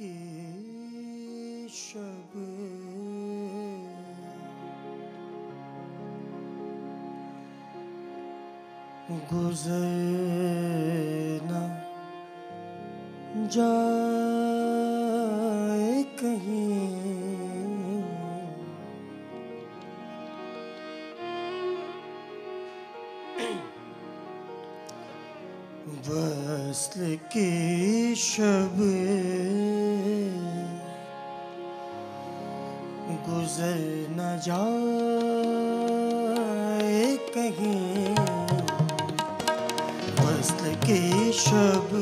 की शब। गुजरना जाए वसल की शब गुजर न जाए कहीं। वसल की शब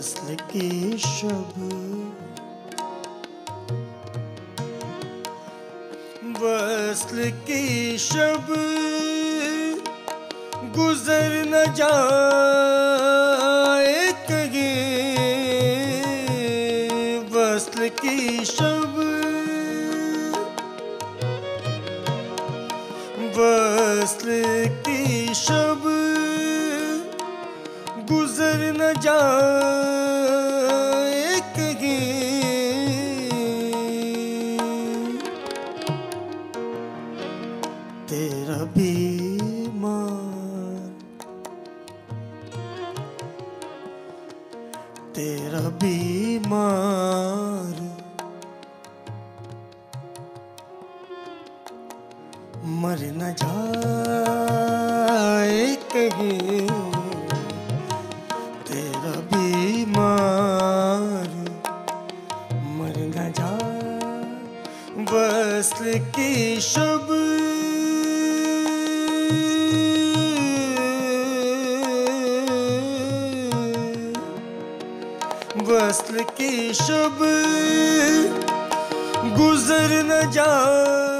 वसल की शब। वसल की शब। गुजर न जाए कहीं। वसल की शब। वसल की शब। बीमार मर न जाए कहीं तेरा बीमार। मर न जा बस की शब वसल की शुभ गुजर न जाए।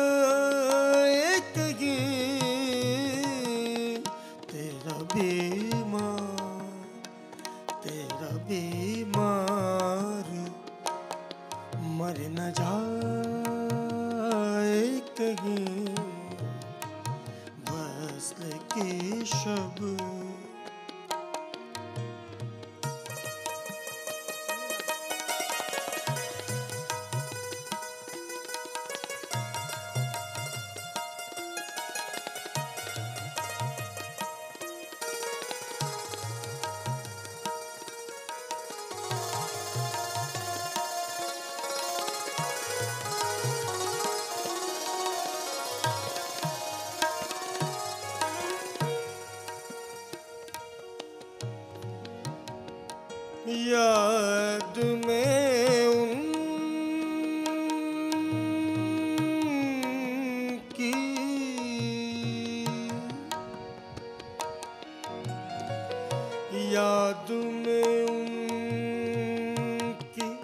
याद में उनकी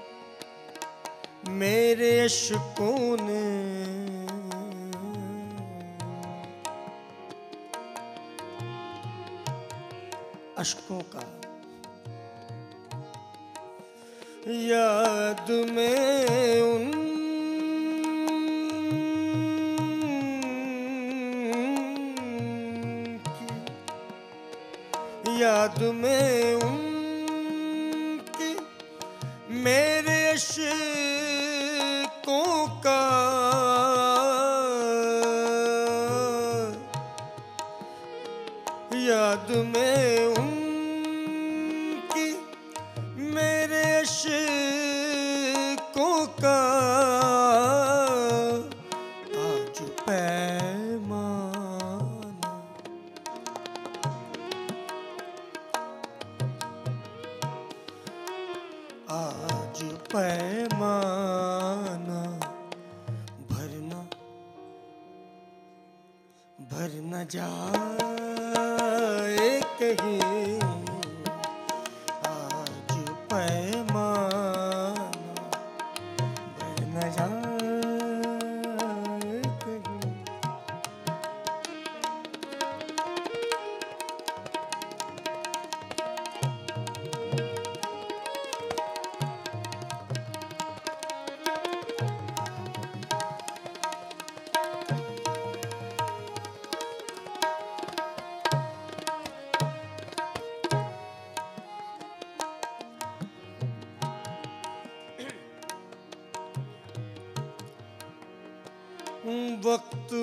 मेरे अशकों ने। अशकों का। याद में याद में उनकी मेरे अशकों आज पैमाना भरना भर न जाए कहीं।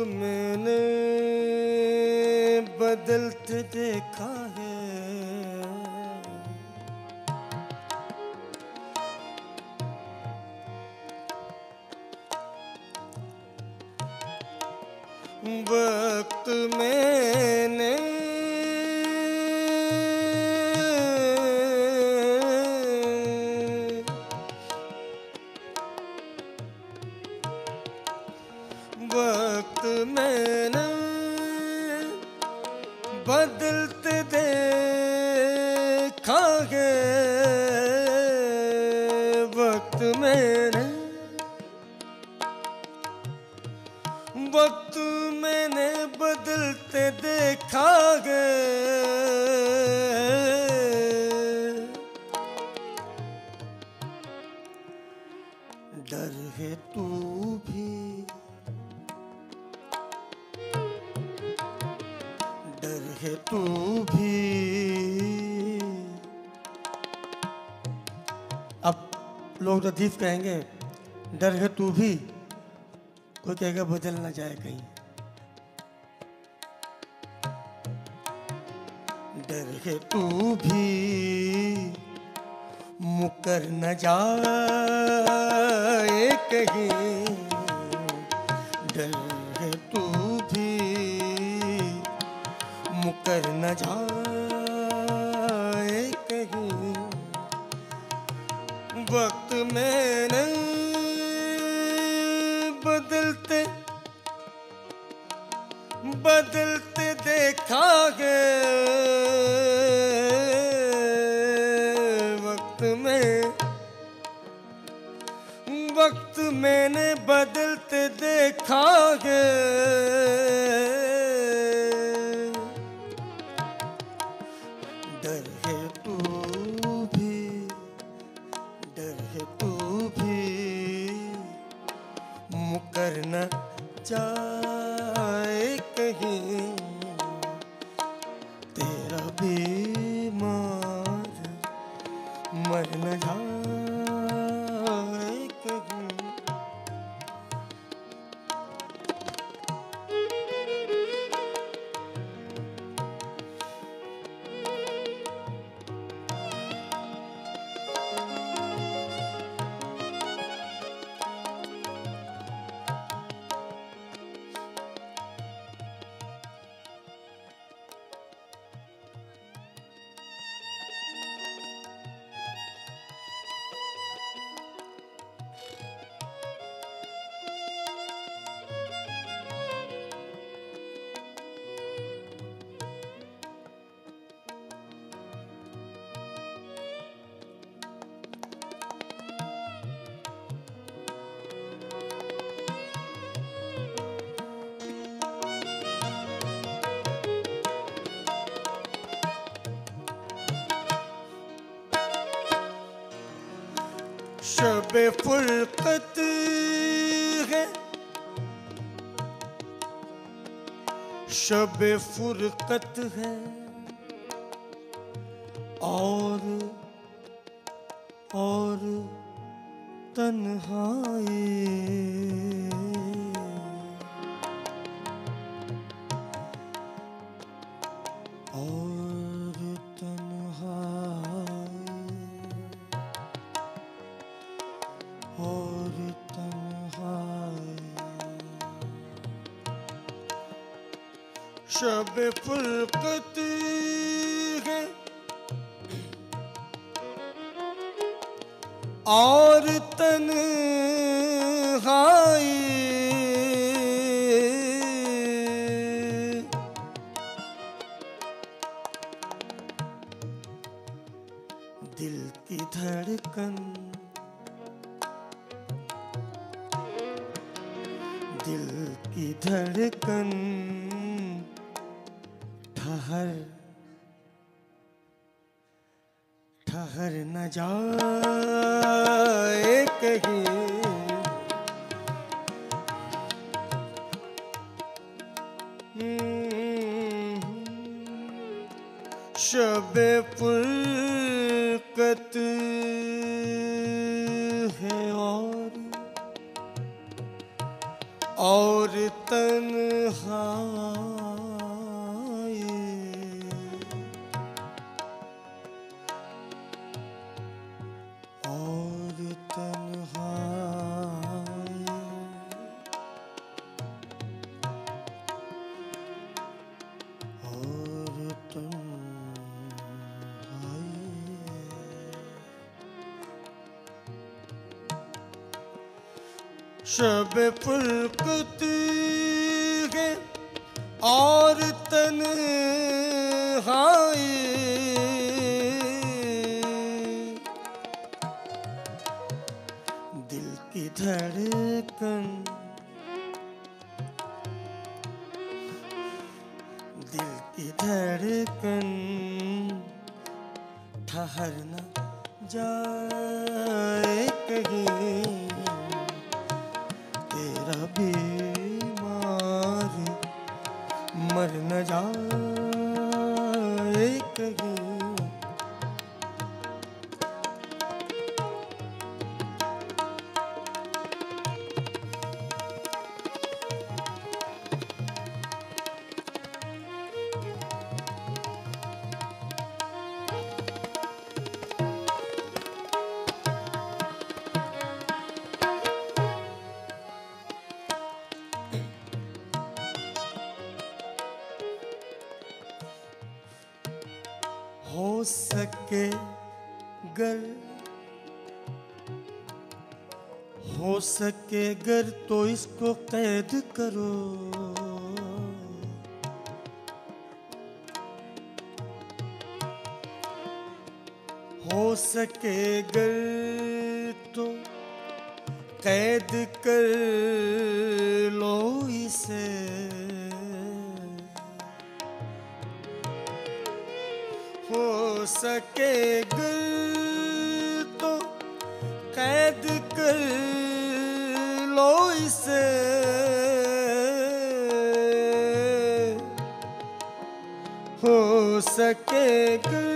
मैंने बदलते देखा है। वक्त मैंने वक्त मैंने बदलते देखा है डर है तू भी। डर है तू भी। अब लोग लतीफ कहेंगे, डर है तू भी। कोई कहेगा बदल ना जाए कहीं। डर है तू भी, मुकर न जाए कहीं। डर है तू भी, मुकर न जाए कहीं। वक्त मैंने देखा है वक्त में वक्त मैंने बदलते देखा है शब फुरकत है। शब फुरकत है। और और तन्हाई। शब फुलकत है। और तन्हाई दिल की धड़कन दिल की धड़कन। ठहर ठहर न जाए कहीं। शब फुलकत शब पुलकत है और तन हाय दिल की धड़कन, दिल की धड़कन ठहर न जाए कहीं। सके गर हो सके गर तो इसको कैद करो। हो सके गर तो कैद कर लो इसे। सके गर तो कैद कर लो इसे हो सके गर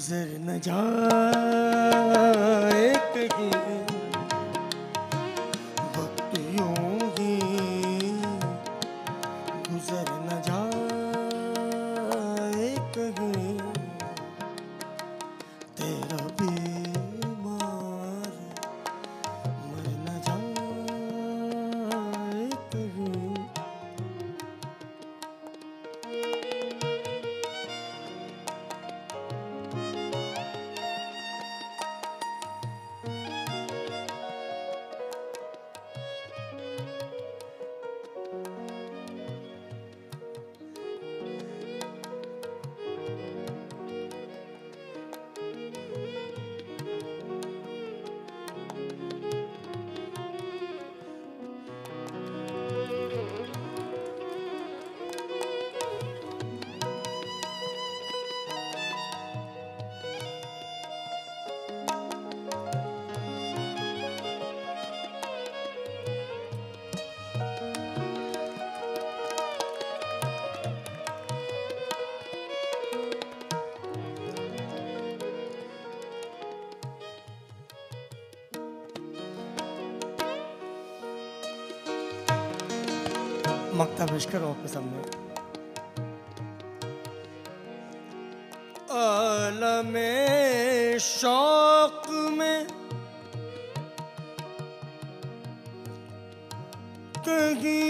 गुजर न जाए कहीं गुजर न जाए तेरा बीमार मक्ता पेश करो आपके सामने। आलम शौक में कहीं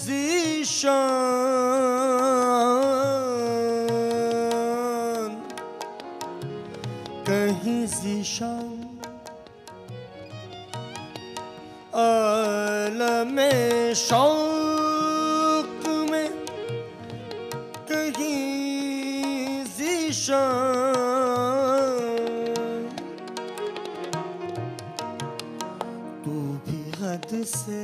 जीशान कहीं जीशान। आलम शौक में कहीं जीशान तू भी से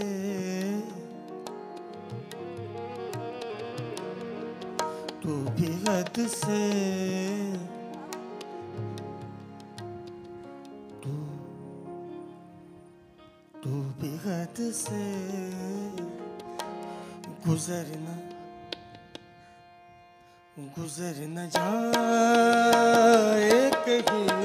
तू भी हद से तू से गुजरना गुजर न जाए कहीं